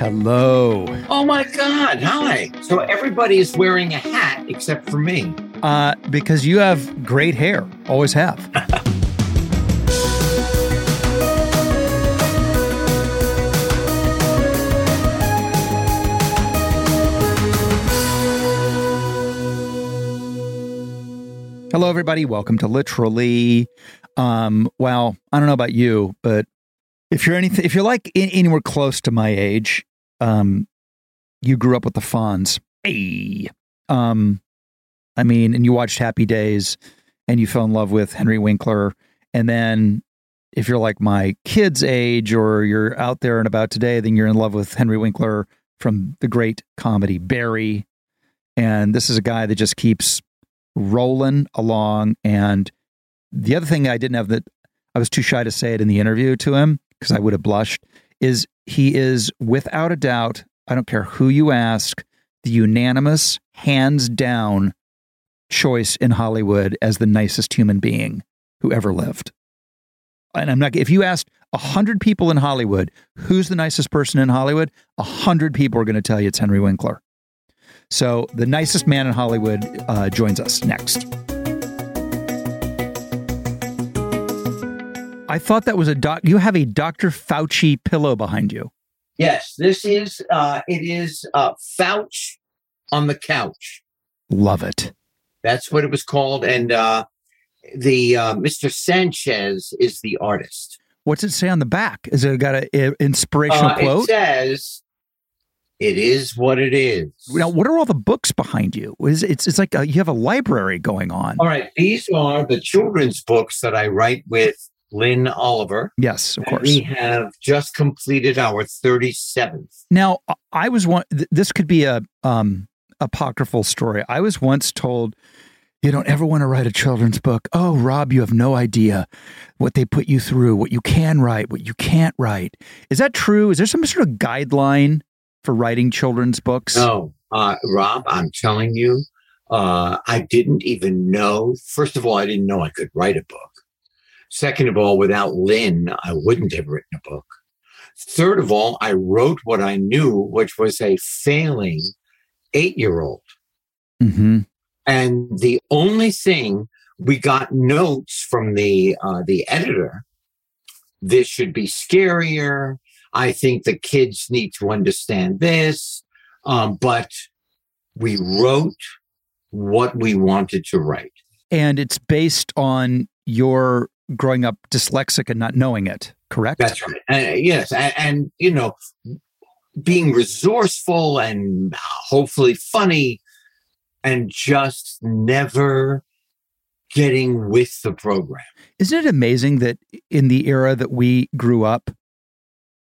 Hello. Oh my God. Hi. So everybody is wearing a hat except for me. Uh, because you have great hair, always have. Hello, everybody. Welcome to Literally. Um, well, I don't know about you, but if you're anything, if you're like in, anywhere close to my age, um, you grew up with the Fonz. Hey, um, I mean, and you watched Happy Days, and you fell in love with Henry Winkler, and then if you're like my kid's age or you're out there and about today, then you're in love with Henry Winkler from the great comedy Barry. And this is a guy that just keeps rolling along. And the other thing I didn't have that I was too shy to say it in the interview to him because I would have blushed is he is without a doubt, I don't care who you ask, the unanimous, hands down choice in Hollywood as the nicest human being who ever lived. And I'm not, if you asked a hundred people in Hollywood, who's the nicest person in Hollywood? A hundred people are going to tell you it's Henry Winkler. So the nicest man in Hollywood uh, joins us next. I thought that was a doc. You have a Dr. Fauci pillow behind you. Yes, this is uh it is uh Fouch on the couch. Love it. That's what it was called. And uh the uh Mr. Sanchez is the artist. What's it say on the back? Is it got an inspirational Uh, quote? It says it is what it is. now, what are all the books behind you? Is it's it's like a, you have a library going on. All right, these are the children's books that I write with Lin Oliver. Yes, of course. We have just completed our 37th. Now, I was one. th- This could be a um apocryphal story. I was once told, "You don't ever want to write a children's book." Oh, Rob, you have no idea what they put you through, what you can write, what you can't write. Is that true? Is there some sort of guideline for writing children's books? No, uh, Rob, I'm telling you, uh, I didn't even know. First of all, I didn't know I could write a book. Second of all, without Lin, I wouldn't have written a book. Third of all, I wrote what I knew, which was a failing eight year old. Mm-hmm. And the only thing we got notes from the uh, the editor. This should be scarier. I think the kids need to understand this. Um, but we wrote what we wanted to write. And it's based on your growing up dyslexic and not knowing it. Correct. That's right. Uh, yes, and, and you know, being resourceful and hopefully funny, and just never getting with the program. Isn't it amazing that in the era that we grew up,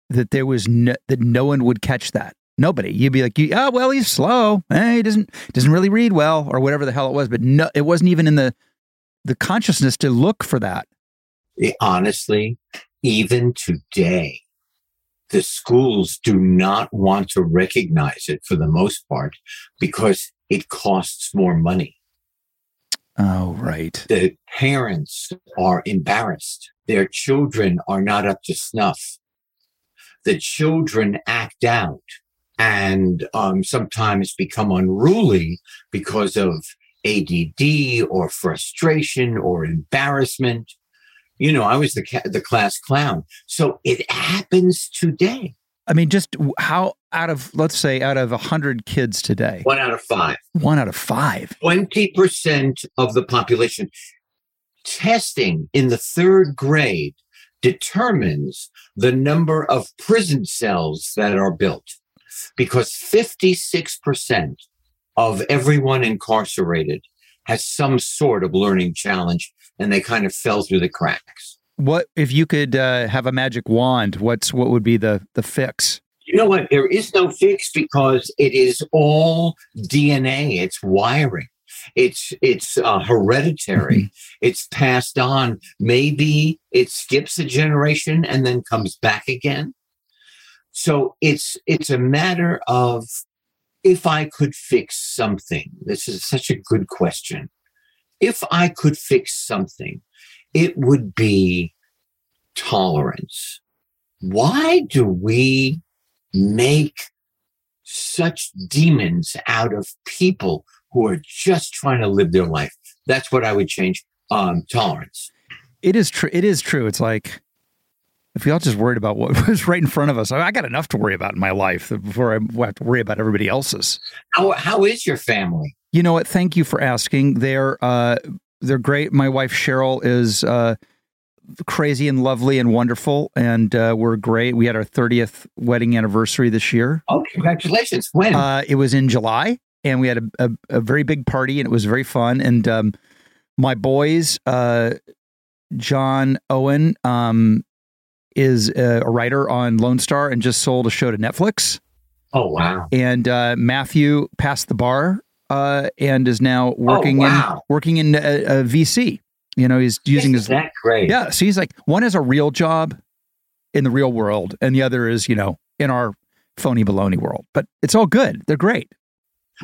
that there was no, that no one would catch that. Nobody. You'd be like, "Oh, well, he's slow. Eh, he doesn't doesn't really read well, or whatever the hell it was." But no, it wasn't even in the the consciousness to look for that. Honestly, even today, the schools do not want to recognize it for the most part because it costs more money. Oh, right. The parents are embarrassed. Their children are not up to snuff. The children act out and um, sometimes become unruly because of ADD or frustration or embarrassment. You know, I was the ca- the class clown, so it happens today. I mean, just how out of let's say out of a hundred kids today, One out of five. one out of five. 20% of the population. Testing in the third grade determines the number of prison cells that are built because 56% of everyone incarcerated has some sort of learning challenge and they kind of fell through the cracks. What if you could uh, have a magic wand? What's what would be the the fix? You know what? There is no fix because it is all DNA. It's wiring. It's it's uh, hereditary. it's passed on. Maybe it skips a generation and then comes back again. So it's it's a matter of if I could fix something. This is such a good question. If I could fix something, it would be tolerance. Why do we make such demons out of people who are just trying to live their life. That's what I would change. Um, tolerance. It is true. It is true. It's like if we all just worried about what was right in front of us, I got enough to worry about in my life before I have to worry about everybody else's. How how is your family? You know what? Thank you for asking. They're uh, they're great. My wife Cheryl is uh, crazy and lovely and wonderful, and uh, we're great. We had our thirtieth wedding anniversary this year. Oh, congratulations! When? Uh, it was in July, and we had a, a, a, very big party, and it was very fun. And um, my boys, uh, John Owen, um, is a, a, writer on Lone Star and just sold a show to Netflix. Oh wow! And uh, Matthew passed the bar uh, and is now working oh, wow. in working in a, a, VC. You know, he's using Isn't his that great. Yeah, so he's like one has a real job in the real world, and the other is you know in our phony baloney world. But it's all good. They're great.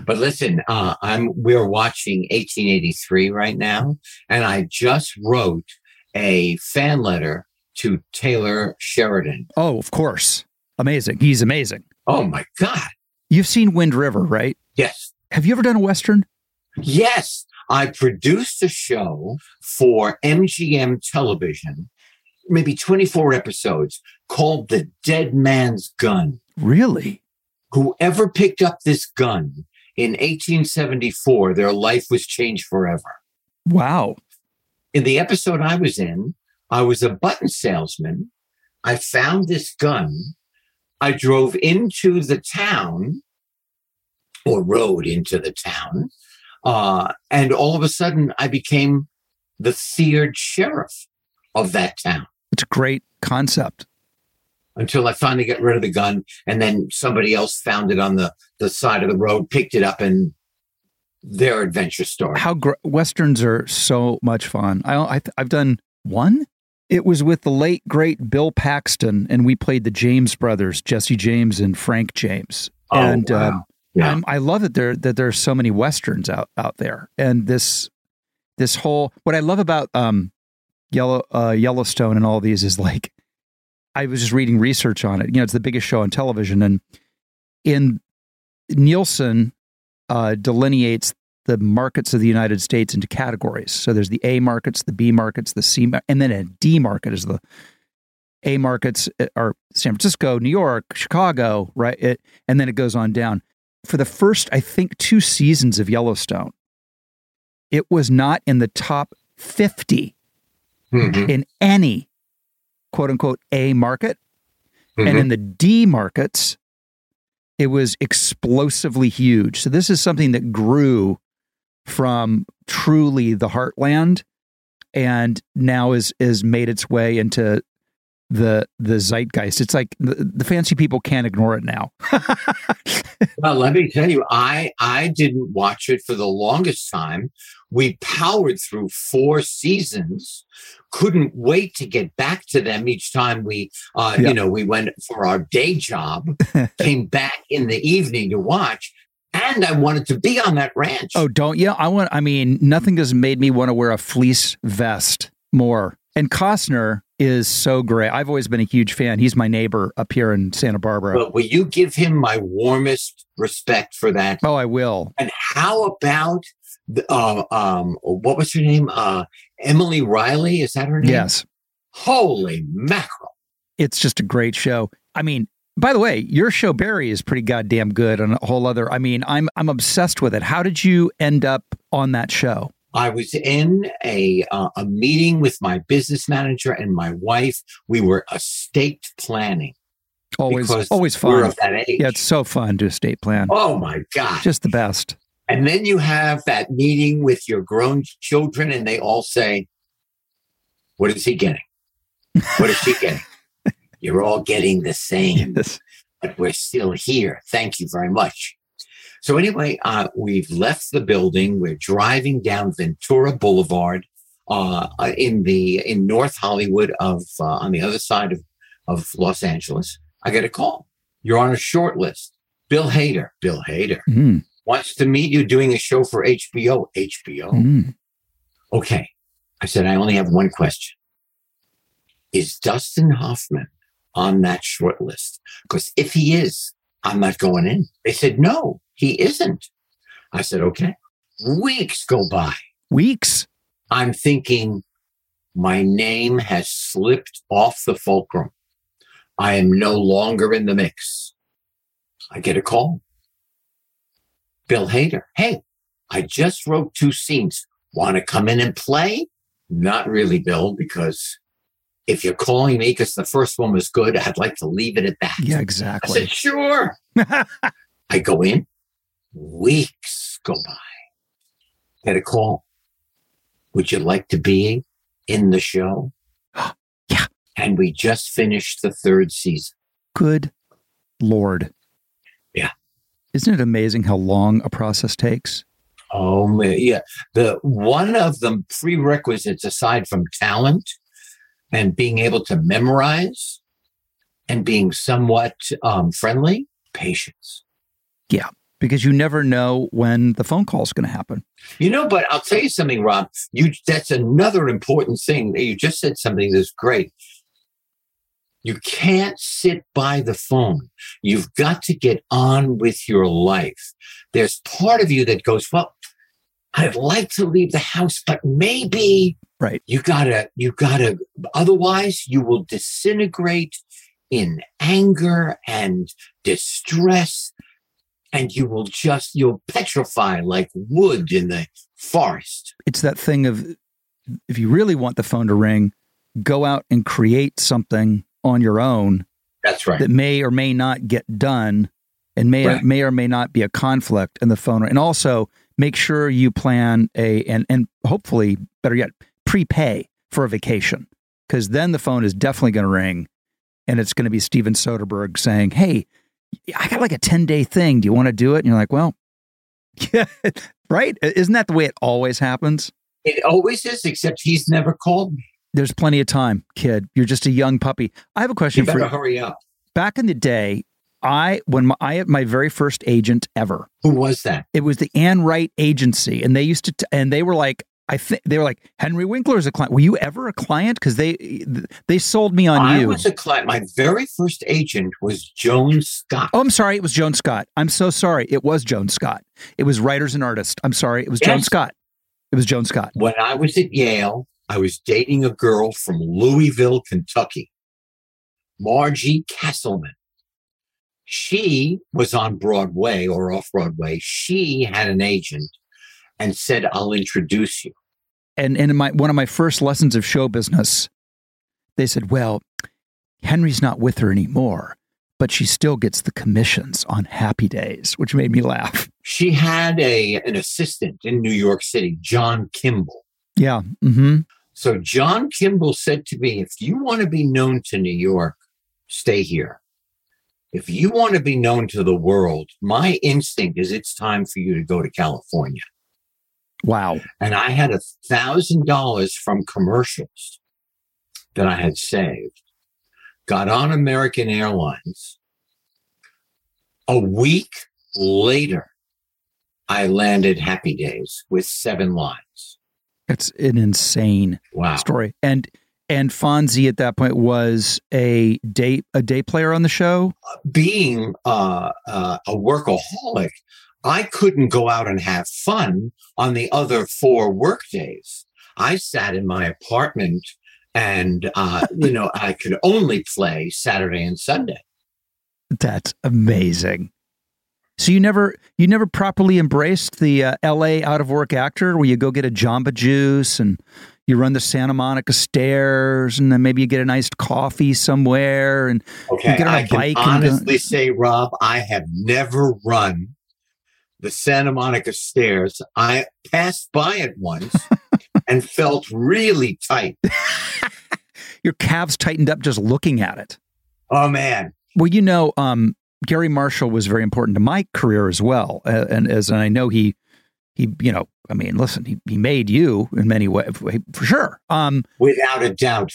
But listen, uh, I'm we're watching 1883 right now, and I just wrote a fan letter to Taylor Sheridan. Oh, of course, amazing. He's amazing. Oh my God! You've seen Wind River, right? Yes. Have you ever done a western? Yes, I produced a show for MGM Television, maybe 24 episodes, called The Dead Man's Gun. Really? Whoever picked up this gun in 1874, their life was changed forever. Wow. In the episode I was in, I was a button salesman. I found this gun. I drove into the town or rode into the town. Uh, and all of a sudden, I became the feared sheriff of that town. It's a great concept. Until I finally got rid of the gun, and then somebody else found it on the, the side of the road, picked it up, and their adventure story. How gr- westerns are so much fun. I, I I've done one. It was with the late great Bill Paxton, and we played the James brothers, Jesse James and Frank James. Oh, and wow. um, Yeah. I'm, I love that there that there's so many westerns out out there, and this this whole what I love about um Yellow uh, Yellowstone and all these is like I was just reading research on it. You know, it's the biggest show on television, and in Nielsen uh, delineates the markets of the United States into categories. So there's the A markets, the B markets, the C, and then a D market is the A markets uh, are San Francisco, New York, Chicago, right? It, and then it goes on down. For the first, I think, two seasons of Yellowstone, it was not in the top 50 Mhm. in any quote unquote A market. And Mhm. in the D markets, it was explosively huge. So this is something that grew from truly the heartland and now is is made its way into the the zeitgeist. It's like the, the fancy people can't ignore it now. Well, let me tell you, I I didn't watch it for the longest time. We powered through four seasons. Couldn't wait to get back to them each time we, uh, Yeah. you know, we went for our day job. came back in the evening to watch, and I wanted to be on that ranch. oh, don't you? I want I mean, nothing has made me want to wear a fleece vest more. And Costner is so great. I've always been a huge fan. He's my neighbor up here in Santa Barbara. But will you give him my warmest respect for that? oh, I will. And how about the, uh, um, what was her name? Uh, Emily Riley. Is that her name? Yes. Holy mackerel! it's just a great show. I mean, by the way, your show Barry is pretty goddamn good on a whole other. I mean, I'm I'm obsessed with it. How did you end up on that show? I was in a uh, a meeting with my business manager and my wife. We were estate planning. Always always We're fun. of that age. Yeah, it's so fun to estate plan. oh my god! Just the best. And then you have that meeting with your grown children, and they all say, What is he getting? What is she getting? You're all getting the same, Yes. but we're still here. Thank you very much. So, anyway, uh, we've left the building. We're driving down Ventura Boulevard uh, uh, in the in North Hollywood of uh, on the other side of, of Los Angeles. I get a call. You're on a short list. Bill Hader. Bill Hader Mm, wants to meet you doing a show for HBO. HBO. mm. Okay. I said, I only have one question. Is Dustin Hoffman on that short list? Because if he is, I'm not going in. They said, no, he isn't. I said, okay. Weeks go by. Weeks? I'm thinking my name has slipped off the fulcrum. I am no longer in the mix. I get a call. Bill Hader. Hey, I just wrote two scenes. Want to come in and play? Not really, Bill, because if you're calling me because the first one was good, I'd like to leave it at that. Yeah, exactly. I said, sure. I go in, weeks go by. Get a call. Would you like to be in the show? Yeah. And we just finished the third season. Good Lord. Yeah. Isn't it amazing how long a process takes? Oh man, yeah. The one of the prerequisites aside from talent and being able to memorize and being somewhat um, friendly, patience. Yeah, because you never know when the phone call is going to happen. You know, but I'll tell you something, Rob. You that's another important thing. You just said something that's great. You can't sit by the phone. You've got to get on with your life. There's part of you that goes, well, I'd like to leave the house, but maybe Right. you gotta, you gotta, otherwise you will disintegrate in anger and distress and you will just, you'll petrify like wood in the forest. It's that thing of if you really want the phone to ring, go out and create something on your own That's right. that may or may not get done and may Right. may or may not be a conflict in the phone and also make sure you plan a and and hopefully better yet prepay for a vacation because then the phone is definitely going to ring and it's going to be Steven Soderbergh saying hey I got like a 10 day thing. Do you want to do it? And you're like well yeah. Right? Isn't that the way it always happens? It always is, except he's never called me. there's plenty of time kid. You're just a young puppy. I have a You question for better you. hurry up. back in the day I when my, I had my very first agent ever. Who was that? it was the Ann Wright agency, and they used to, t- and they were like, I think they were like Henry Winkler is a client. Were you ever a client? Because they they sold me on I you. I was a client. My very first agent was Joan Scott. oh, I'm sorry, it was Joan Scott. I'm so sorry, it was Joan Scott. It was writers and artists. I'm sorry, it was Joan Scott. It was Joan Scott. When I was at Yale, I was dating a girl from Louisville, Kentucky, Margie Castleman. She was on Broadway or off Broadway. She had an agent and said, I'll introduce you. And and in my one of my first lessons of show business, they said, "Well, Henry's not with her anymore, but she still gets the commissions on happy days," which made me laugh. She had a an assistant in New York City, John Kimball. Yeah. Mm-hmm. So John Kimball said to me, if you want to be known to New York, stay here. If you want to be known to the world, my instinct is it's time for you to go to California. Wow. And I had a thousand dollars from commercials that I had saved, got on American Airlines. A week later, I landed Happy Days with seven lines. That's an insane Wow. story. And and Fonzie at that point was a day a day player on the show. being uh, uh, a workaholic, I couldn't go out and have fun on the other four work days. I sat in my apartment and, uh, you know, I could only play Saturday and Sunday. That's amazing. So you never you never properly embraced the uh, L.A. out of work actor, where you go get a Jamba Juice and you run the Santa Monica stairs, and then maybe you get an iced coffee somewhere, and Okay. get on a I can bike and go- honestly say, Rob, I have never run the Santa Monica stairs. I passed by it once and felt really tight. your calves tightened up just looking at it. Oh, man. Well, you know, um, Garry Marshall was very important to my career as well, uh, and as and I know he, he, you know, I mean, listen, he, he made you in many ways for sure. Um, Without a doubt.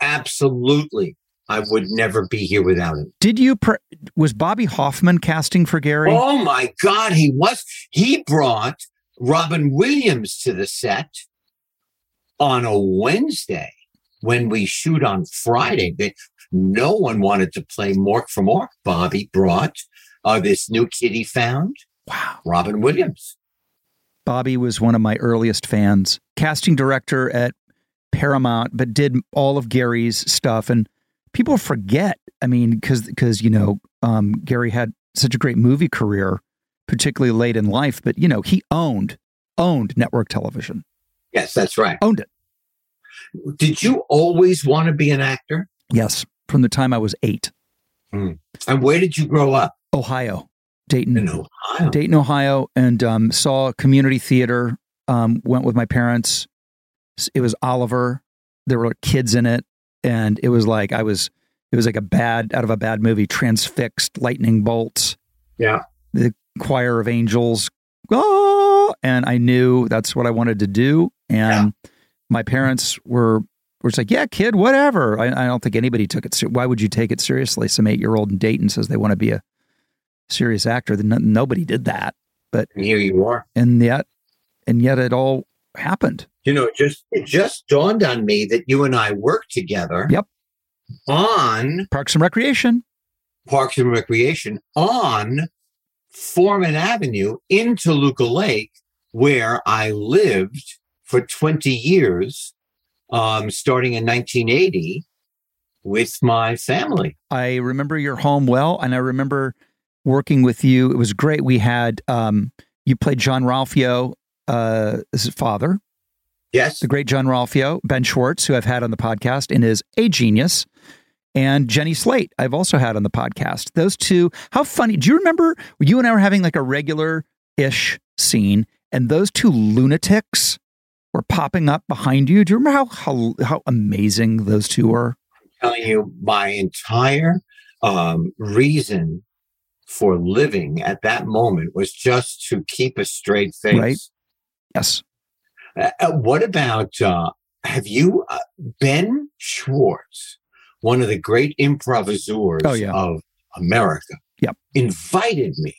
Absolutely. I would never be here without him. did you pre- was Bobby Hoffman casting for Garry? Oh my God, he was. He brought Robin Williams to the set on a Wednesday when we shoot on Friday. They, No one wanted to play Mork for Mork. Bobby brought uh, this new kid he found, Wow. Robin Williams. Bobby was one of my earliest fans. Casting director at Paramount, but did all of Garry's stuff. And people forget, I mean, because, because you know, um, Garry had such a great movie career, particularly late in life, but, you know, he owned, owned network television, Yes, that's right. owned it. Did you always want to be an actor? Yes. From the time I was eight. And where did you grow up? Ohio, Dayton, In Ohio. Dayton, Ohio, and um, saw community theater. Um, went with my parents. It was Oliver. There were kids in it, and it was like I was. It was like a bad out of a bad movie. Transfixed lightning bolts. Yeah. The choir of angels. Oh, and I knew that's what I wanted to do. And my parents were were just like, "Yeah, kid, whatever." I, I don't think anybody took it. ser- Why would you take it seriously? Some eight year old in Dayton says they want to be a serious actor. Then nobody did that And here you are. and yet and yet it all happened You know, it just it just dawned on me that you and I worked together. Yep. On parks and recreation Parks and Recreation on Forman Avenue in Toluca Lake, where I lived for 20 years, um, starting in 1980 with my family. i remember your home well and i remember working with you it was great we had um you played jean-ralphio uh his father Yes. the great jean-ralphio ben schwartz who i've had on the podcast and is a genius and jenny slate i've also had on the podcast those two how funny do you remember you and i were having like a regular ish scene and those two lunatics were popping up behind you do you remember how how, how amazing those two were I'm telling you my entire um, reason for living at that moment was just to keep a straight face. Right. Yes Uh, uh, what about uh, have you uh, Ben Schwartz, one of the great improvisers Oh, yeah. of America, Yep. invited me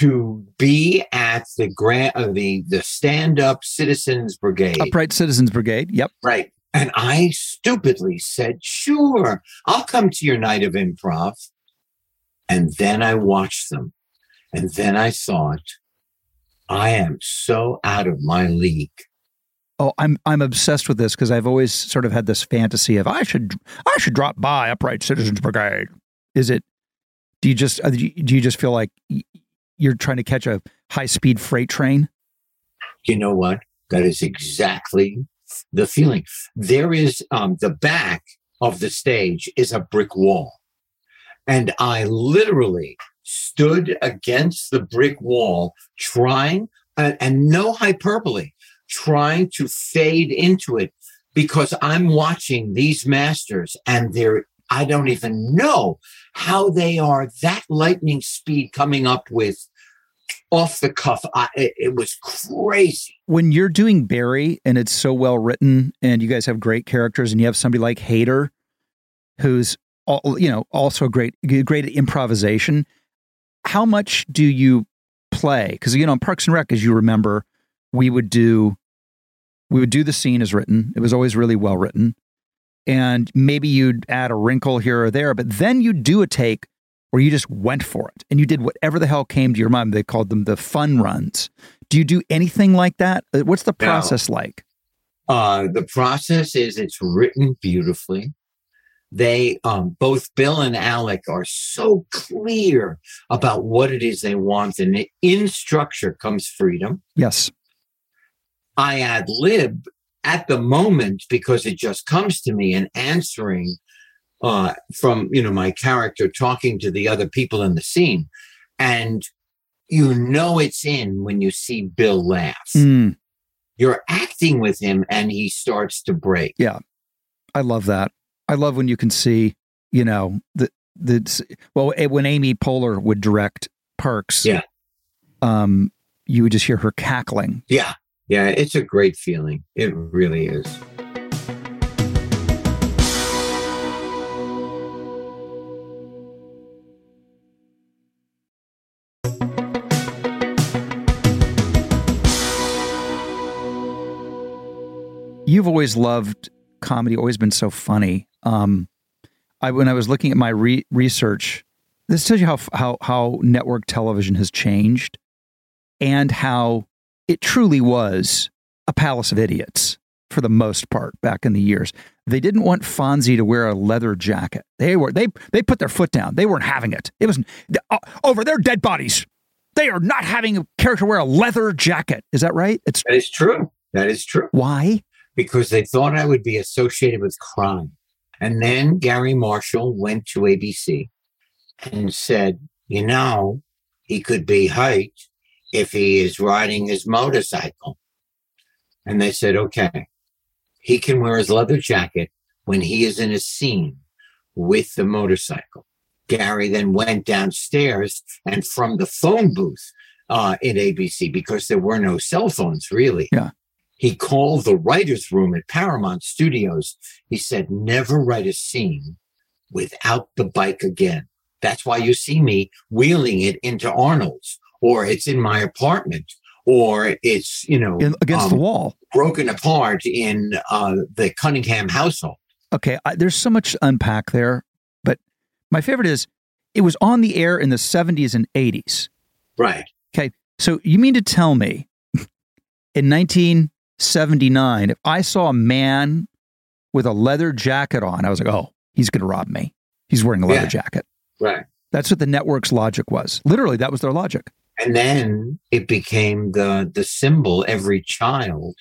to be at the grant uh, the the stand up Citizens Brigade. upright citizens brigade yep Right. And I stupidly said, sure, I'll come to your night of improv. And then I watched them. And then I thought, I am so out of my league. Oh, I'm I'm obsessed with this because I've always sort of had this fantasy of I should I should drop by Upright Citizens Brigade. Is it? Do you just uh, do you just feel like you're trying to catch a high speed freight train? You know what? That is exactly the feeling. There is um, the back of the stage is a brick wall. And I literally stood against the brick wall trying, and, no hyperbole, trying to fade into it because I'm watching these masters and they're, I don't even know how they are that lightning speed coming up with off the cuff. I, it, it was crazy. When you're doing Barry and it's so well written and you guys have great characters and you have somebody like Hader who's all, you know also great great at improvisation, how much do you play? Because you know in Parks and Rec, as you remember, we would do we would do the scene as written. It was always really well written, and maybe you'd add a wrinkle here or there, but then you'd do a take where you just went for it and you did whatever the hell came to your mind. They called them the fun runs. Do you do anything like that? Uh, What's the No. process like? Uh, the process is it's written beautifully. They um, both Bill and Alec are so clear about what it is they want, and in structure comes freedom. Yes. I ad lib at the moment because it just comes to me and answering uh, from you know my character talking to the other people in the scene, and you know it's in when you see Bill laugh. Mm, You're acting with him, and he starts to break. Yeah. I love that. I love when you can see, you know, the the well eh, when Amy Poehler would direct Parks. Yeah. Um, you would just hear her cackling. Yeah. Yeah. It's a great feeling. It really is. You've always loved comedy, always been so funny. Um, I when I was looking at my re- research, this tells you how how how network television has changed, and how it truly was a palace of idiots for the most part back in the years. They didn't want Fonzie to wear a leather jacket. They were they they put their foot down. They weren't having it. It was uh, over their dead bodies. They are not having a character wear a leather jacket. Is that right? It's that is true. That is true. Why? Because they thought I would be associated with crime. And then Garry Marshall went to ABC and said, you know, he could be hurt if he is riding his motorcycle. And they said, okay, he can wear his leather jacket when he is in a scene with the motorcycle. Garry then went downstairs and from the phone booth uh, in ABC, because there were no cell phones really. Yeah. He called the writer's room at Paramount Studios. He said, never write a scene without the bike again. That's why you see me wheeling it into Arnold's or it's in my apartment or it's, you know, in, against um, the wall, broken apart in uh, the Cunningham household. Okay. I, there's so much unpack there. But my favorite is it was on the air in the 70s and 80s. Right. Okay. So you mean to tell me in 1979, if I saw a man with a leather jacket on, I was like, oh, he's going to rob me. He's wearing a leather yeah. jacket. Right. That's what the network's logic was. Literally, that was their logic. And then it became the the symbol. Every child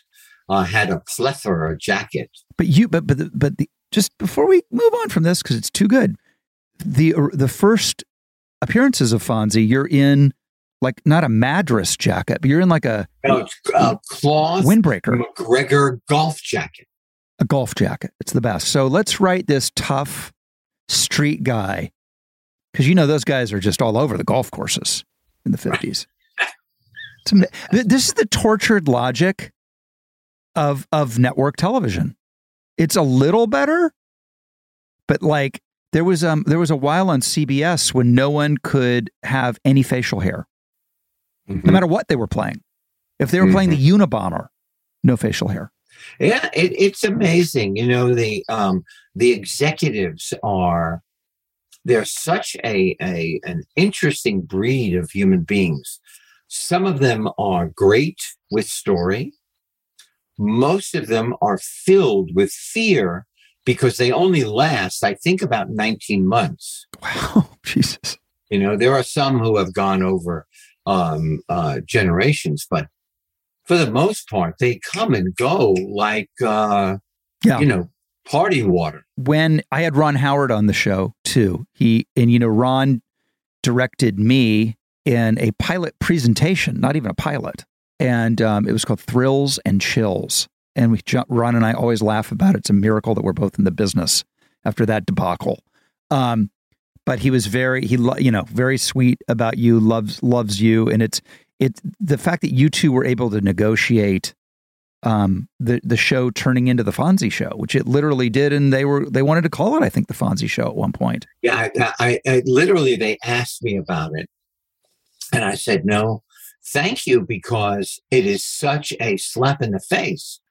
uh, had a plethora jacket. But you, but but the, but the, just before we move on from this, because it's too good the the first appearances of Fonzie, you're in like not a Madras jacket, but you're in like a, no, a cloth windbreaker McGregor golf jacket. A golf jacket. It's the best. So let's write this tough street guy because you know those guys are just all over the golf courses in the fifties. this is the tortured logic of of network television. It's a little better, but like there was um there was a while on CBS when no one could have any facial hair, mm-hmm. no matter what they were playing. If they were mm-hmm. playing the mm-hmm. Unabomber, no facial hair. Yeah, it, it's amazing. You know the um the executives are they're such a, a an interesting breed of human beings. Some of them are great with story. Most of them are filled with fear because they only last, I think, about 19 months. Wow, Jesus. You know, there are some who have gone over um, uh, generations, but for the most part, they come and go like, uh, yeah. you know, party water. When I had Ron Howard on the show too, he, and, you know, Ron directed me in a pilot presentation, not even a pilot. And um, it was called Thrills and Chills and we Ron and I always laugh about it. It's a miracle that we're both in the business after that debacle. Um, but he was very he you know very sweet about you, loves loves you, and it's it the fact that you two were able to negotiate um, the the show turning into the Fonzie show, which it literally did, and they were they wanted to call it, I think, the Fonzie show at one point. Yeah, I, I, I literally they asked me about it, and I said no, thank you, because it is such a slap in the face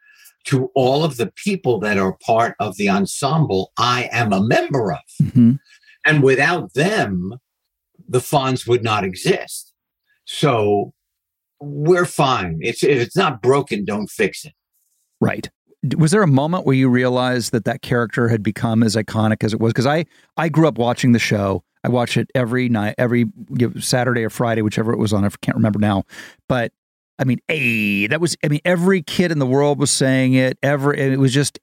to all of the people that are part of the ensemble I am a member of. Mm-hmm. And without them, the Fonz would not exist. So we're fine. It's if it's not broken, don't fix it. Right. Was there a moment where you realized that that character had become as iconic as it was? Because I I grew up watching the show. I watch it every night, every Saturday or Friday, whichever it was on. I can't remember now. But I mean, hey, that was, I mean, every kid in the world was saying it. Ever, it was just,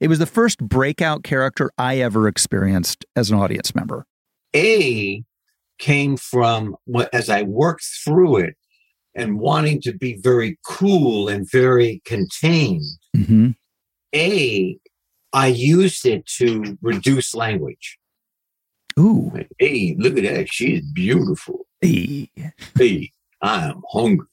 it was the first breakout character I ever experienced as an audience member. A came from what, as I worked through it and wanting to be very cool and very contained. Mm-hmm. A, I used it to reduce language. Ooh. Hey, look at that. She's beautiful. Hey. Hey, I'm hungry.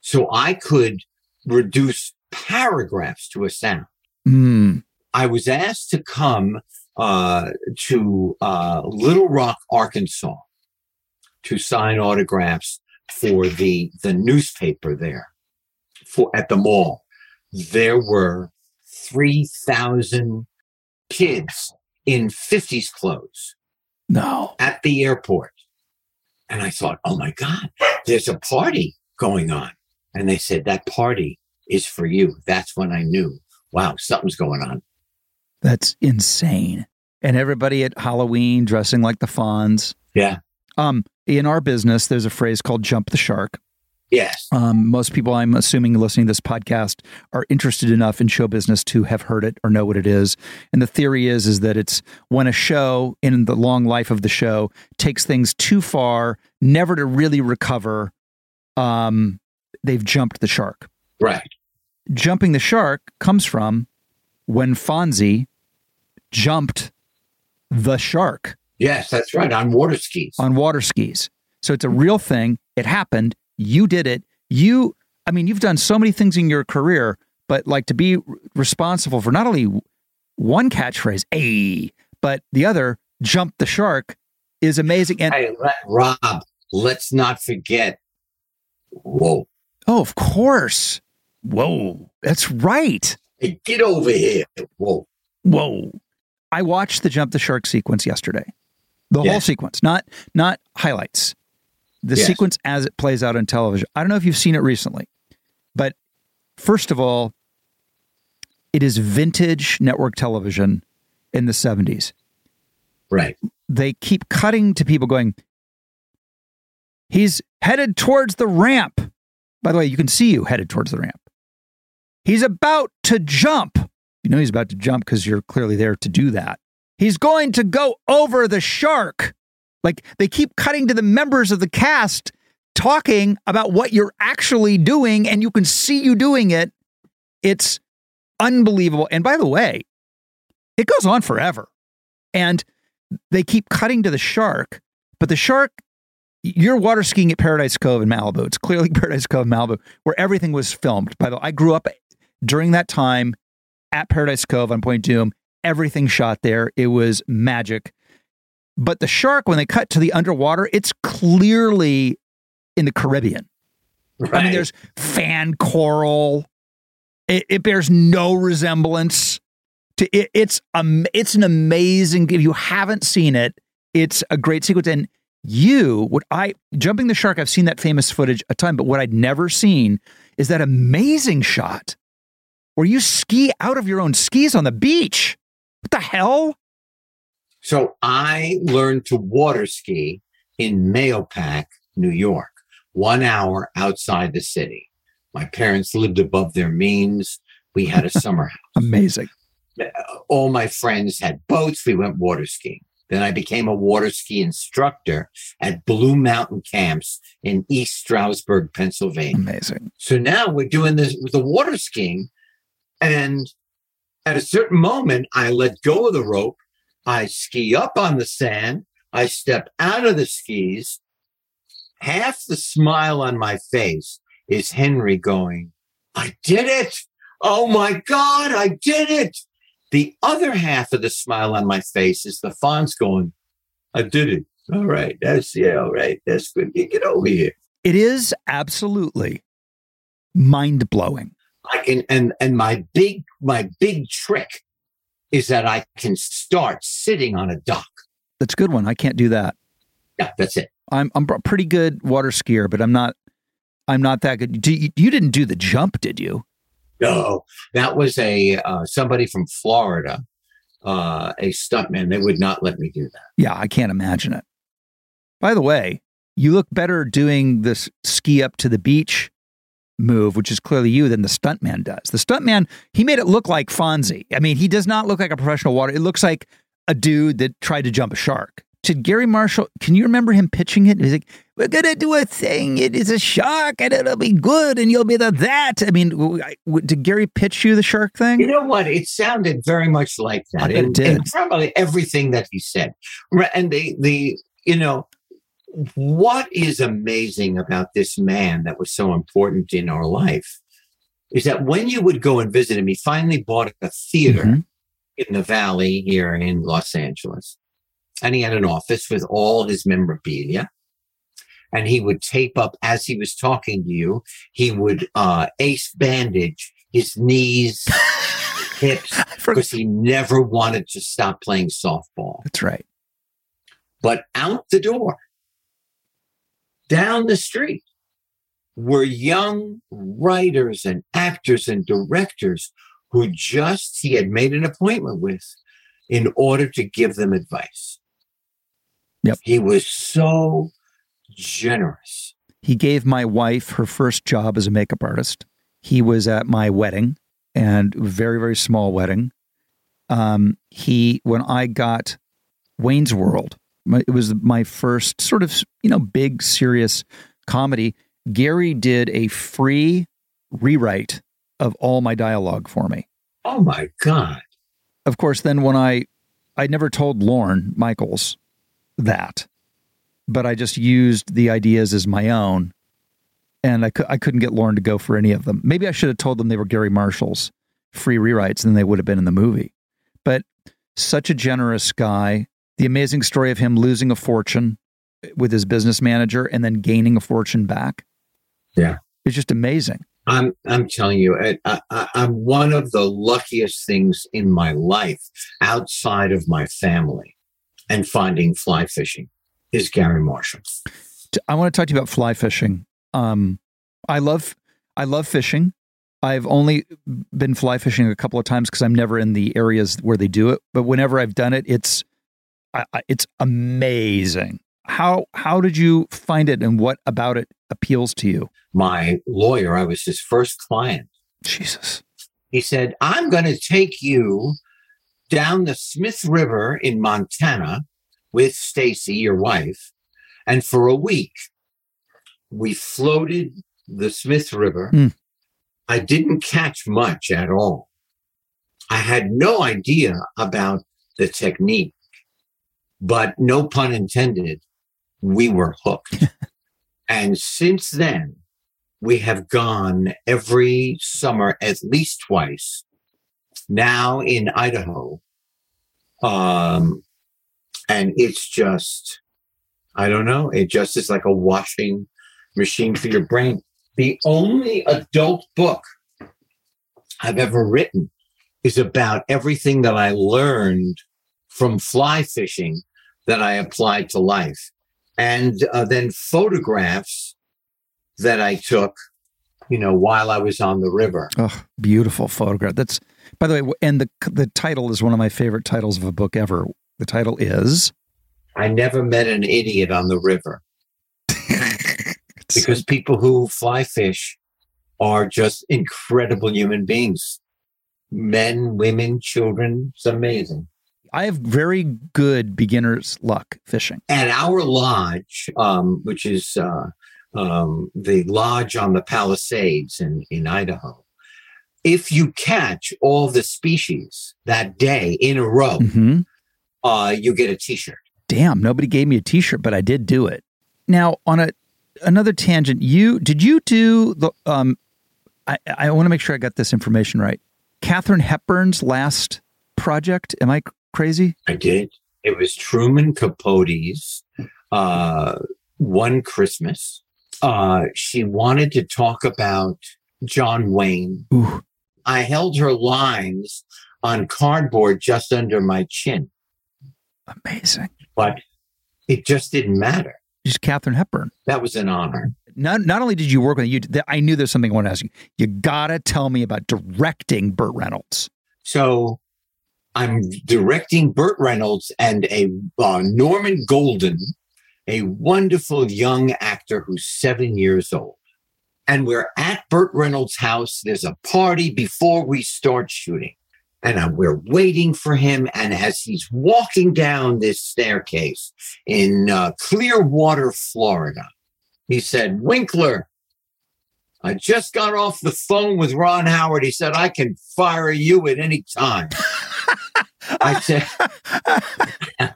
So I could reduce paragraphs to a sound. Mm. I was asked to come uh, to uh, Little Rock, Arkansas, to sign autographs for the the newspaper there, for at the mall. There were three thousand kids in 50s clothes No. at the airport. And I thought, oh my God, there's a party going on. And they said, that party is for you. That's when I knew, wow, something's going on. That's insane. And everybody at Halloween dressing like the Fonz. Yeah. Um, in our business, there's a phrase called jump the shark. Yes. Um, most people, I'm assuming, listening to this podcast are interested enough in show business to have heard it or know what it is. And the theory is is that it's when a show, in the long life of the show, takes things too far, never to really recover. Um, they've jumped the shark. Right. Jumping the shark comes from when Fonzie jumped the shark Yes, that's right. On water skis. on water skis. So it's a real thing. It happened. You did it. You, I mean, you've done so many things in your career, but like to be responsible for not only one catchphrase, a, but the other, jump the shark, is amazing. And Hey, let, Rob, let's not forget. Whoa. oh, of course. Whoa, that's right. Hey, get over here. Whoa. Whoa. I watched the jump the shark sequence yesterday. The whole sequence, not not highlights. The Yes. sequence as it plays out on television. I don't know if you've seen it recently, but first of all, it is vintage network television in the 70s. Right. They keep cutting to people going, He's headed towards the ramp. By the way, you can see you headed towards the ramp. He's about to jump. You know he's about to jump because you're clearly there to do that. He's going to go over the shark. Like they keep cutting to the members of the cast talking about what you're actually doing, and you can see you doing it. It's unbelievable. And by the way, it goes on forever. And they keep cutting to the shark, but the shark, you're water skiing at Paradise Cove in Malibu. It's clearly Paradise Cove, Malibu, where everything was filmed. By the way, I grew up during that time at Paradise Cove on Point Dume. Everything shot there. It was magic. But the shark, when they cut to the underwater, it's clearly in the Caribbean. Right. I mean, there's fan coral. It, it bears no resemblance to it. It's um, it's an amazing. If you haven't seen it, it's a great sequence. And you, what I jumping the shark, I've seen that famous footage a ton, but what I'd never seen is that amazing shot where you ski out of your own skis on the beach. What the hell? So I learned to water ski in Mahopac, New York, one hour outside the city. My parents lived above their means. We had a summer house. Amazing. All my friends had boats. We went water skiing. Then I became a water ski instructor at Blue Mountain Camps in East Stroudsburg, Pennsylvania. Amazing. So now we're doing this with the water skiing. And at a certain moment, I let go of the rope. I ski up on the sand. I step out of the skis. Half the smile on my face is Henry going, I did it. Oh my God, I did it. The other half of the smile on my face is the Fonz going, I did it. All right. That's, yeah, all right. That's good. Get over here. It is absolutely mind blowing. I can and and my big my big trick is that I can start sitting on a dock. That's a good one. I can't do that. Yeah, that's it. I'm I'm a pretty good water skier, but I'm not I'm not that good. Do you, you didn't do the jump, did you? No, that was a uh, somebody from Florida, uh, a stuntman. They would not let me do that. Yeah, I can't imagine it. By the way, you look better doing this ski up to the beach move, which is clearly you, than the stuntman does. The stuntman, he made it look like Fonzie. I mean, he does not look like a professional water. It looks like a dude that tried to jump a shark. Did Garry Marshall, can you remember him pitching it? He's like, we're going to do a thing. It is a shark and it'll be good and you'll be the that. I mean, w- I- w- did Garry pitch you the shark thing? You know what? It sounded very much like that, it and, did. and probably everything that he said. And the the you know what is amazing about this man that was so important in our life is that when you would go and visit him, he finally bought a theater Mhm. in the valley here in Los Angeles. And he had an office with all his memorabilia. And he would tape up as he was talking to you, he would uh, ace bandage his knees, hips because he never wanted to stop playing softball. That's right. But out the door, down the street, were young writers and actors and directors who just he had made an appointment with in order to give them advice. Yep. He was so generous. He gave my wife her first job as a makeup artist. He was at my wedding and very, very small wedding. Um, he, when I got Wayne's World, my, it was my first sort of, you know, big, serious comedy. Garry did a free rewrite of all my dialogue for me. Oh my God. Of course, then when I, I never told Lorne Michaels that, but I just used the ideas as my own. And I, cu- I couldn't get Lorne to go for any of them. Maybe I should have told them they were Garry Marshall's free rewrites, and they would have been in the movie. But such a generous guy. The amazing story of him losing a fortune with his business manager and then gaining a fortune back. Yeah. It's just amazing. I'm I'm telling you, I, I, I'm one of the luckiest things in my life outside of my family and finding fly fishing is Garry Marshall. I want to talk to you about fly fishing. Um, I love I love fishing. I've only been fly fishing a couple of times because I'm never in the areas where they do it. But whenever I've done it, it's I, I, it's amazing. How how did you find it, and what about it appeals to you? My lawyer, I was his first client. Jesus. He said, "I'm going to take you down the Smith River in Montana with Stacy, your wife, and for a week we floated the Smith River." Hmm. I didn't catch much at all. I had no idea about the technique, but no pun intended, we were hooked. and since then, we have gone every summer at least twice. Now in Idaho. Um, and it's just, I don't know, it just is like a washing machine for your brain the only adult book I've ever written is about everything that I learned from fly fishing that I applied to life. And uh, then photographs that I took, you know, while I was on the river. Oh, beautiful photograph. That's by the way, and the the title is one of my favorite titles of a book ever. The title is I never met an idiot on the river because people who fly fish are just incredible human beings men, women, children. It's amazing. I have very good beginner's luck fishing. At our lodge, um, which is uh, um, the lodge on the Palisades in, in Idaho, if you catch all the species that day in a row, hmm uh, you get a t shirt. Damn, nobody gave me a T-shirt, but I did do it. Now, on a another tangent, you did you do the? Um, I I want to make sure I got this information right. Katharine Hepburn's last project. Am I crazy? I did. It was Truman Capote's uh, One Christmas. Uh, she wanted to talk about John Wayne. Ooh, I held her lines on cardboard just under my chin, amazing. but it just didn't matter. Just Katharine Hepburn. That was an honor. Not not only did you work with you, I knew there's something I want to ask you. You gotta tell me about directing Burt Reynolds. So I'm directing Burt Reynolds and a uh, Norman Golden, a wonderful young actor who's seven years old. And we're at Burt Reynolds' house. There's a party before we start shooting. And uh, we're waiting for him. And as he's walking down this staircase in uh, Clearwater, Florida, he said, Winkler, I just got off the phone with Ron Howard. He said, I can fire you at any time. I said,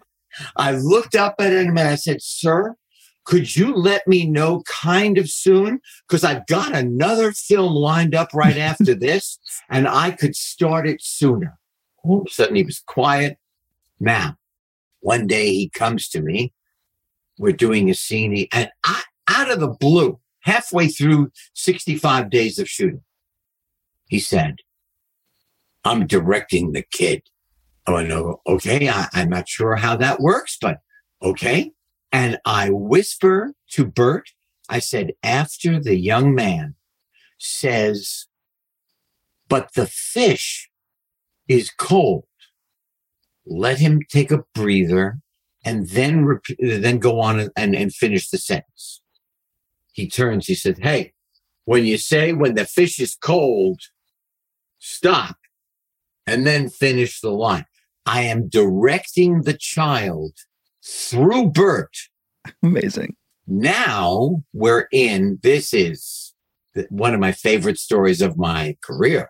I looked up at him and I said, Sir, could you let me know kind of soon? Because I've got another film lined up right after this and I could start it sooner. All of a sudden he was quiet. Now, one day he comes to me. We're doing a scene and I, out of the blue, halfway through 65 days of shooting, he said, I'm directing the kid. Oh, I know. Okay. I, I'm not sure how that works, but okay. And I whisper to Burt, I said, after the young man says, but the fish is cold, let him take a breather and then then go on and, and finish the sentence. He turns, he said, Hey, when you say when the fish is cold, stop and then finish the line. I am directing the child through Burt. Amazing. Now we're in, this is one of my favorite stories of my career.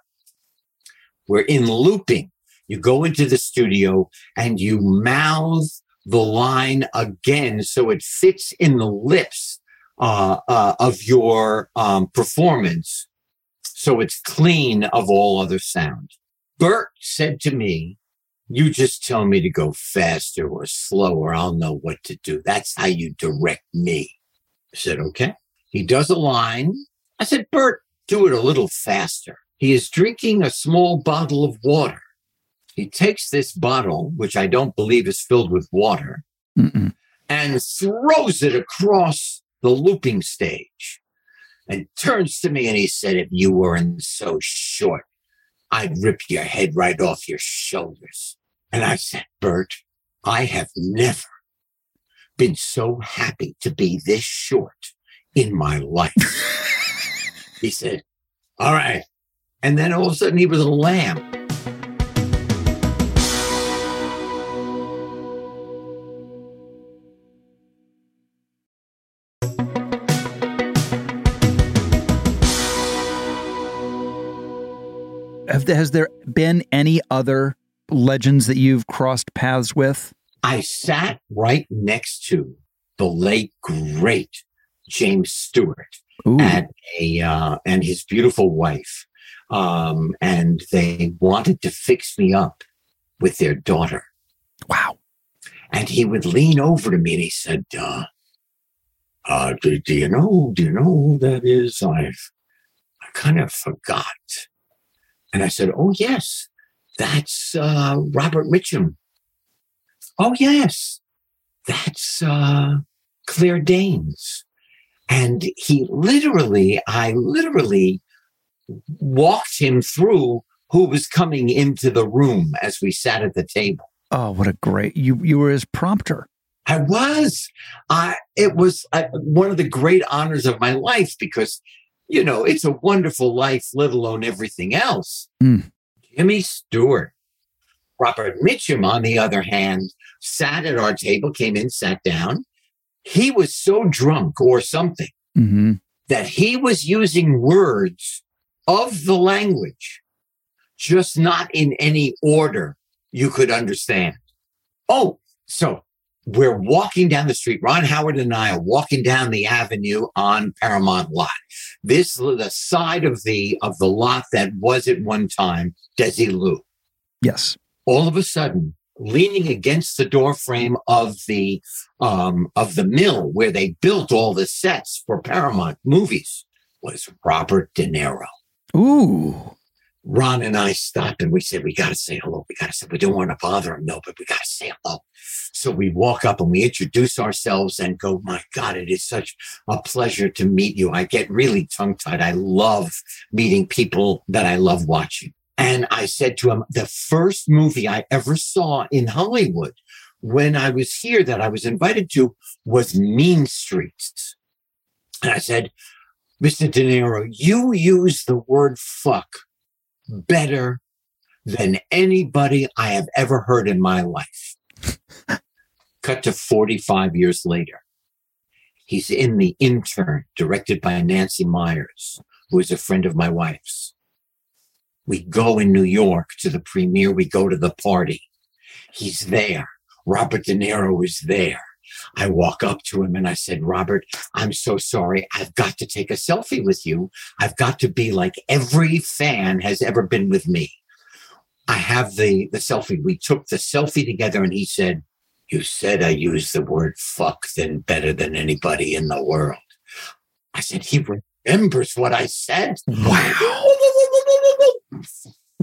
We're in looping. You go into the studio and you mouth the line again so it fits in the lips uh, uh, of your um, performance. So it's clean of all other sound. Burt said to me, you just tell me to go faster or slower. I'll know what to do. That's how you direct me. I said, okay. He does a line. I said, Burt, do it a little faster. He is drinking a small bottle of water. He takes this bottle, which I don't believe is filled with water, Mm-mm. and throws it across the looping stage and turns to me and he said, If you weren't so short, I'd rip your head right off your shoulders. And I said, Burt, I have never been so happy to be this short in my life. he said, All right. And then all of a sudden he was a lamb. Have, has there been any other legends that you've crossed paths with? I sat right next to the late great James Stewart Ooh. at a uh, and his beautiful wife, um, and they wanted to fix me up with their daughter. Wow! And he would lean over to me and he said, uh, uh, do, do you know? Do you know who that is? I've I kind of forgot. And I said, Oh yes, that's uh, Robert Mitchum. Oh, yes, that's uh, Claire Danes. And he literally, I literally walked him through who was coming into the room as we sat at the table. Oh, what a great you you were his prompter. I was. I it was uh, one of the great honors of my life because you know, it's a wonderful life, let alone everything else. Mm. Jimmy Stewart. Robert Mitchum, on the other hand, sat at our table, came in, sat down. He was so drunk or something mm-hmm. that he was using words of the language, just not in any order you could understand. Oh, so we're walking down the street. Ron Howard and I are walking down the avenue on Paramount Lot. This the side of the of the lot that was at one time Desilu. Yes. All of a sudden, leaning against the door frame of the um, of the mill where they built all the sets for Paramount movies was Robert De Niro. Ooh. Ron and I stopped and we said, we got to say hello. We got to say, we don't want to bother him, no, but we got to say hello. So we walk up and we introduce ourselves and go, my God, it is such a pleasure to meet you. I get really tongue tied. I love meeting people that I love watching. And I said to him, the first movie I ever saw in Hollywood when I was here that I was invited to was Mean Streets. And I said, Mr. De Niro, you use the word fuck better than anybody I have ever heard in my life. Cut to 45 years later. He's in The Intern, directed by Nancy Meyers, who is a friend of my wife's. We go in New York to the premiere. We go to the party. He's there. Robert De Niro is there. I walk up to him and I said, Robert, I'm so sorry. I've got to take a selfie with you. I've got to be like every fan has ever been with me. I have the, the selfie. We took the selfie together and he said, You said I used the word fuck then better than anybody in the world. I said, He remembers what I said. Mm-hmm. Wow.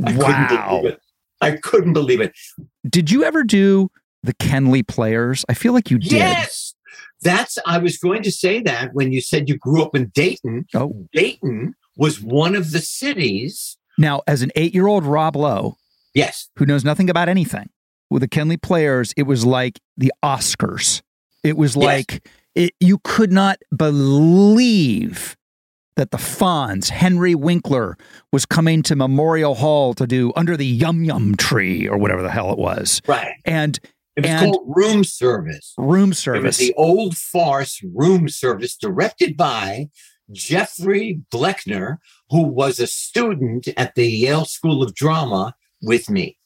I couldn't believe it. I couldn't believe it. Did you ever do the Kenley Players? I feel like you did. Yes. That's I was going to say that when you said you grew up in Dayton. Oh. Dayton was one of the cities. Now, as an eight-year-old Rob Lowe Yes. who knows nothing about anything, with the Kenley Players, it was like the Oscars. It was Yes. like it, you could not believe that the Fonz, Henry Winkler, was coming to Memorial Hall to do Under the Yum Yum Tree or whatever the hell it was, Right. and It was And- called room service. room It was service. the old farce room service directed by Jeffrey Bleckner, who was a student at the Yale School of Drama with me.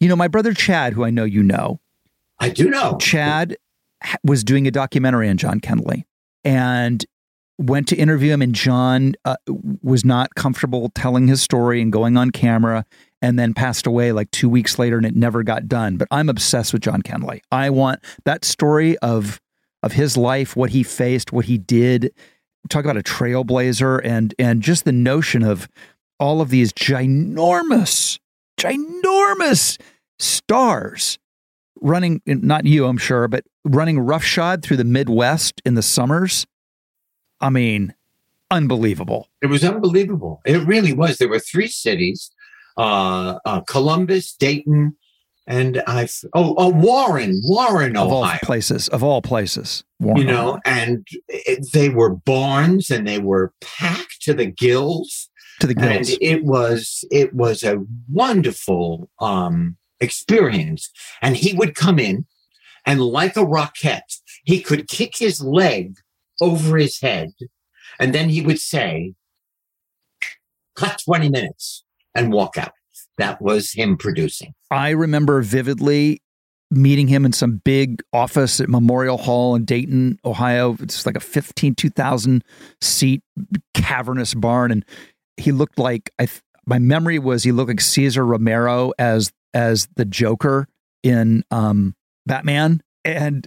You know, my brother Chad, who I know you know, I do know. Chad was doing a documentary on John Kenley and went to interview him, and John uh, was not comfortable telling his story and going on camera, and then passed away like two weeks later, and it never got done. But I'm obsessed with John Kenley. I want that story of of his life, what he faced, what he did. Talk about a trailblazer, and and just the notion of all of these ginormous, ginormous stars running not you i'm sure but running roughshod through the midwest in the summers i mean unbelievable It was unbelievable. It really was. There were three cities: uh, uh, Columbus, Dayton, and I. Oh, oh, Warren, Warren, of all Ohio. places of all places Warren, You know, and it, they were barns, and they were packed to the gills. to the and gills it was it was a wonderful um experience and he would come in and like a rocket he could kick his leg over his head and then he would say cut 20 minutes and walk out. That was him producing. I remember vividly meeting him in some big office at memorial hall in dayton ohio. It's like a 15 2000 seat cavernous barn and he looked like I th- my memory was he looked like Cesar Romero as as the Joker in um Batman. And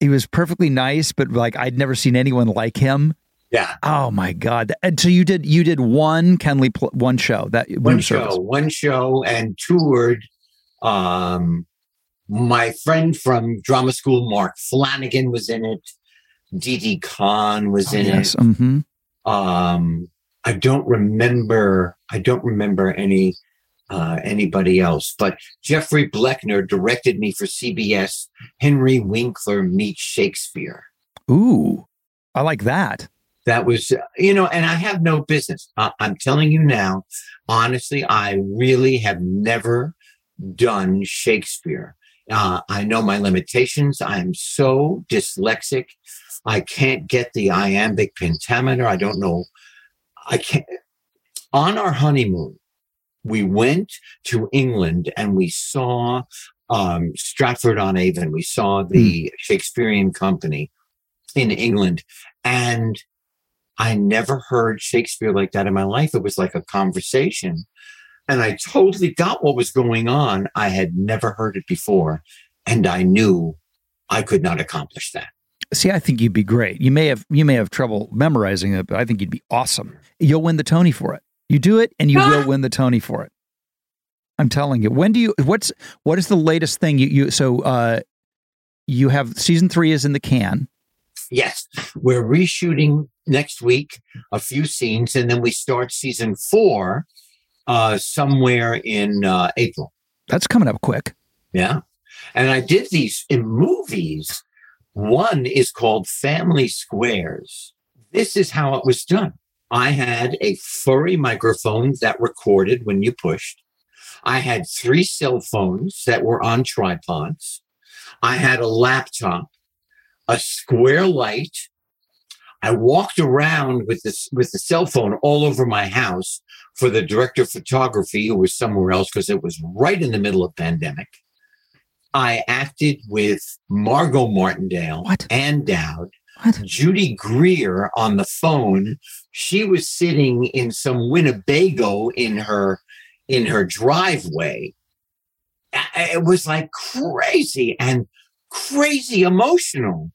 he was perfectly nice but like I'd never seen anyone like him. Yeah Oh my god. And so you did you did one Kenley pl- one show that one show service. one show and toured um my friend from drama school mark flanagan was in it Didi Conn was Oh, in yes. it Mhm. um i don't remember i don't remember any uh anybody else but jeffrey bleckner directed me for cbs henry winkler meets shakespeare Ooh. I like that. That was you know and i have no business. I, i'm telling you now honestly i really have never done shakespeare. Uh, i know my limitations. I'm so dyslexic. I can't get the iambic pentameter. I don't know. I can't. On our honeymoon we went to england and we saw um, stratford on avon. We saw the shakespearean company in england. And I never heard Shakespeare like that in my life. It was like a conversation. And I totally got what was going on. I had never heard it before. And I knew I could not accomplish that. See, I think you'd be great. You may have you may have trouble memorizing it, but I think you'd be awesome. You'll win the Tony for it. You do it and you will win the Tony for it. I'm telling you. When do you what's what is the latest thing you you so uh you have season 3 is in the can. Yes, we're reshooting next week a few scenes, and then we start season four uh, somewhere in uh, April. That's coming up quick. Yeah. And I did these in movies. One is called Family Squares. This is how it was done. I had a furry microphone that recorded when you pushed. I had three cell phones that were on tripods. I had a laptop, a square light. I walked around with this with the cell phone all over my house for the director of photography who was somewhere else because it was right in the middle of pandemic. I acted with Margot Martindale, What? Ann Dowd, What? Judy Greer on the phone. She was sitting in some Winnebago in her in her driveway. It was like crazy and crazy emotional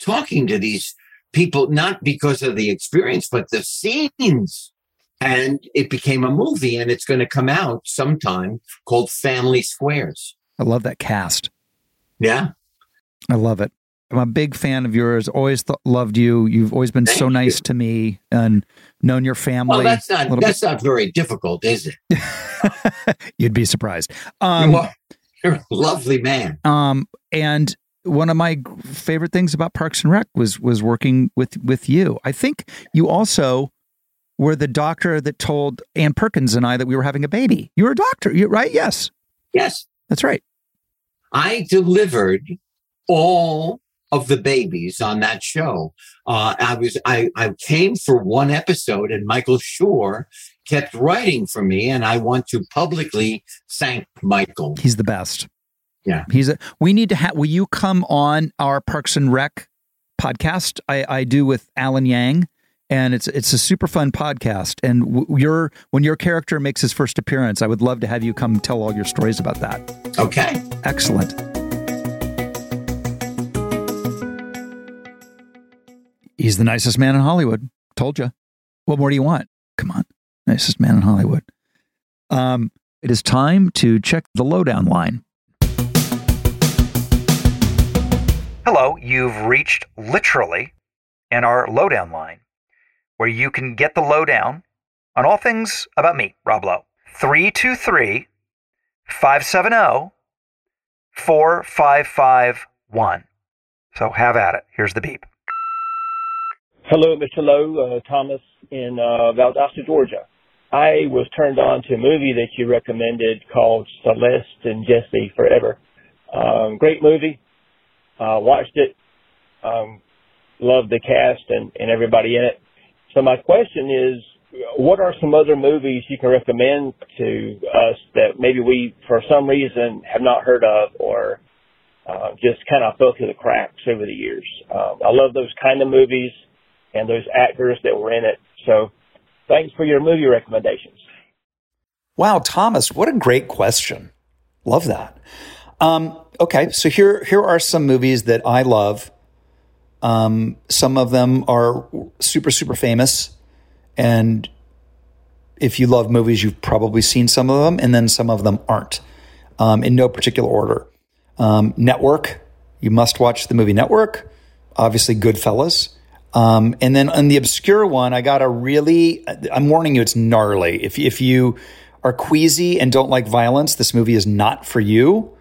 talking to these people, not because of the experience, but the scenes. and it became a movie and it's going to come out sometime called Family Squares. I love that cast. Yeah. I love it. I'm a big fan of yours. Always th- loved you. You've always been Thank so nice you. to me and known your family. Well, that's not that's not very difficult, is it? You'd be surprised. Um, you're a lovely man. um, and one of my favorite things about Parks and Rec was was working with with you. I think you also were the doctor that told Ann Perkins and I that we were having a baby. You were a doctor, you right? Yes, Yes, that's right. I delivered all of the babies on that show. Uh, I was I I came for one episode, and Michael Schur kept writing for me, and I want to publicly thank Michael. He's the best. Yeah. He's a we need to have will you come on our Parks and Rec podcast? I, I do with Alan Yang. And it's it's a super fun podcast. And w- your when your character makes his first appearance, I would love to have you come tell all your stories about that. Okay. Excellent. He's the nicest man in Hollywood. Told you. What more do you want? Come on, nicest man in Hollywood. Um, it is time to check the lowdown line. Hello, you've reached literally in our lowdown line, where you can get the lowdown on all things about me, Rob Lowe. 323 570 4551. So have at it. Here's the beep. Hello, Mr. Lowe, uh, Thomas in uh, Valdosta, Georgia. I was turned on to a movie that you recommended called Celeste and Jesse Forever. Um, great movie. Uh, watched it. Um, loved the cast and, and everybody in it. So my question is, what are some other movies you can recommend to us that maybe we, for some reason, have not heard of or uh, just kind of fell through the cracks over the years? Um, I love those kind of movies and those actors that were in it. So thanks for your movie recommendations. Wow, Thomas, what a great question. Love that. Um, okay, so here here are some movies that I love. Um, some of them are super super famous, and if you love movies, you've probably seen some of them, and then some of them aren't. Um, in no particular order. Um, Network, you must watch the movie Network. Obviously, Goodfellas. Um, and then on the obscure one, I got a really, I'm warning you, it's gnarly. If, if you are queasy and don't like violence, this movie is not for you.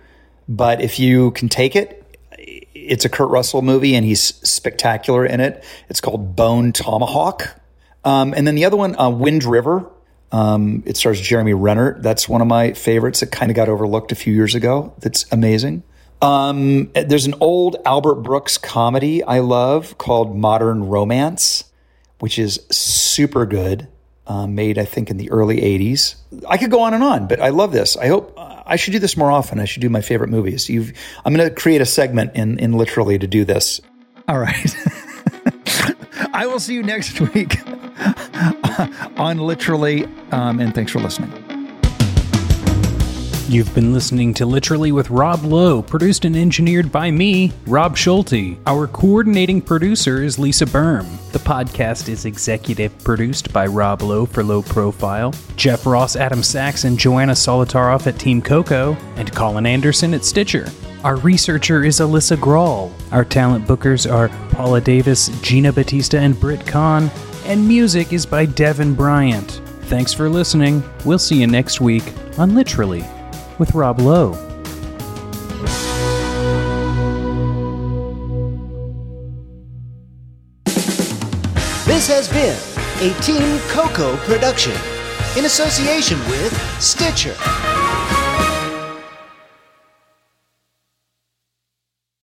But if you can take it, it's a Kurt Russell movie and he's spectacular in it. It's called Bone Tomahawk. Um, and then the other one, uh, Wind River. Um, it stars Jeremy Renner. That's one of my favorites. that kind of got overlooked a few years ago. That's amazing. Um, there's an old Albert Brooks comedy I love called Modern Romance, which is super good. Uh, made, I think, in the early 80s. I could go on and on, but I love this. I hope I should do this more often. I should do my favorite movies. You've, I'm going to create a segment in, in literally to do this. All right. I will see you next week on Literally. Um, and thanks for listening. You've been listening to Literally with Rob Lowe, produced and engineered by me, Rob Schulte. Our coordinating producer is Lisa Berm. The podcast is executive produced by Rob Lowe for Low Profile, Jeff Ross, Adam Sachs, and Joanna Solotaroff at Team Coco, and Colin Anderson at Stitcher. Our researcher is Alyssa Grawl. Our talent bookers are Paula Davis, Gina Batista, and Britt Kahn. And music is by Devin Bryant. Thanks for listening. We'll see you next week on Literally with Rob Lowe. This has been a Team Coco production in association with Stitcher.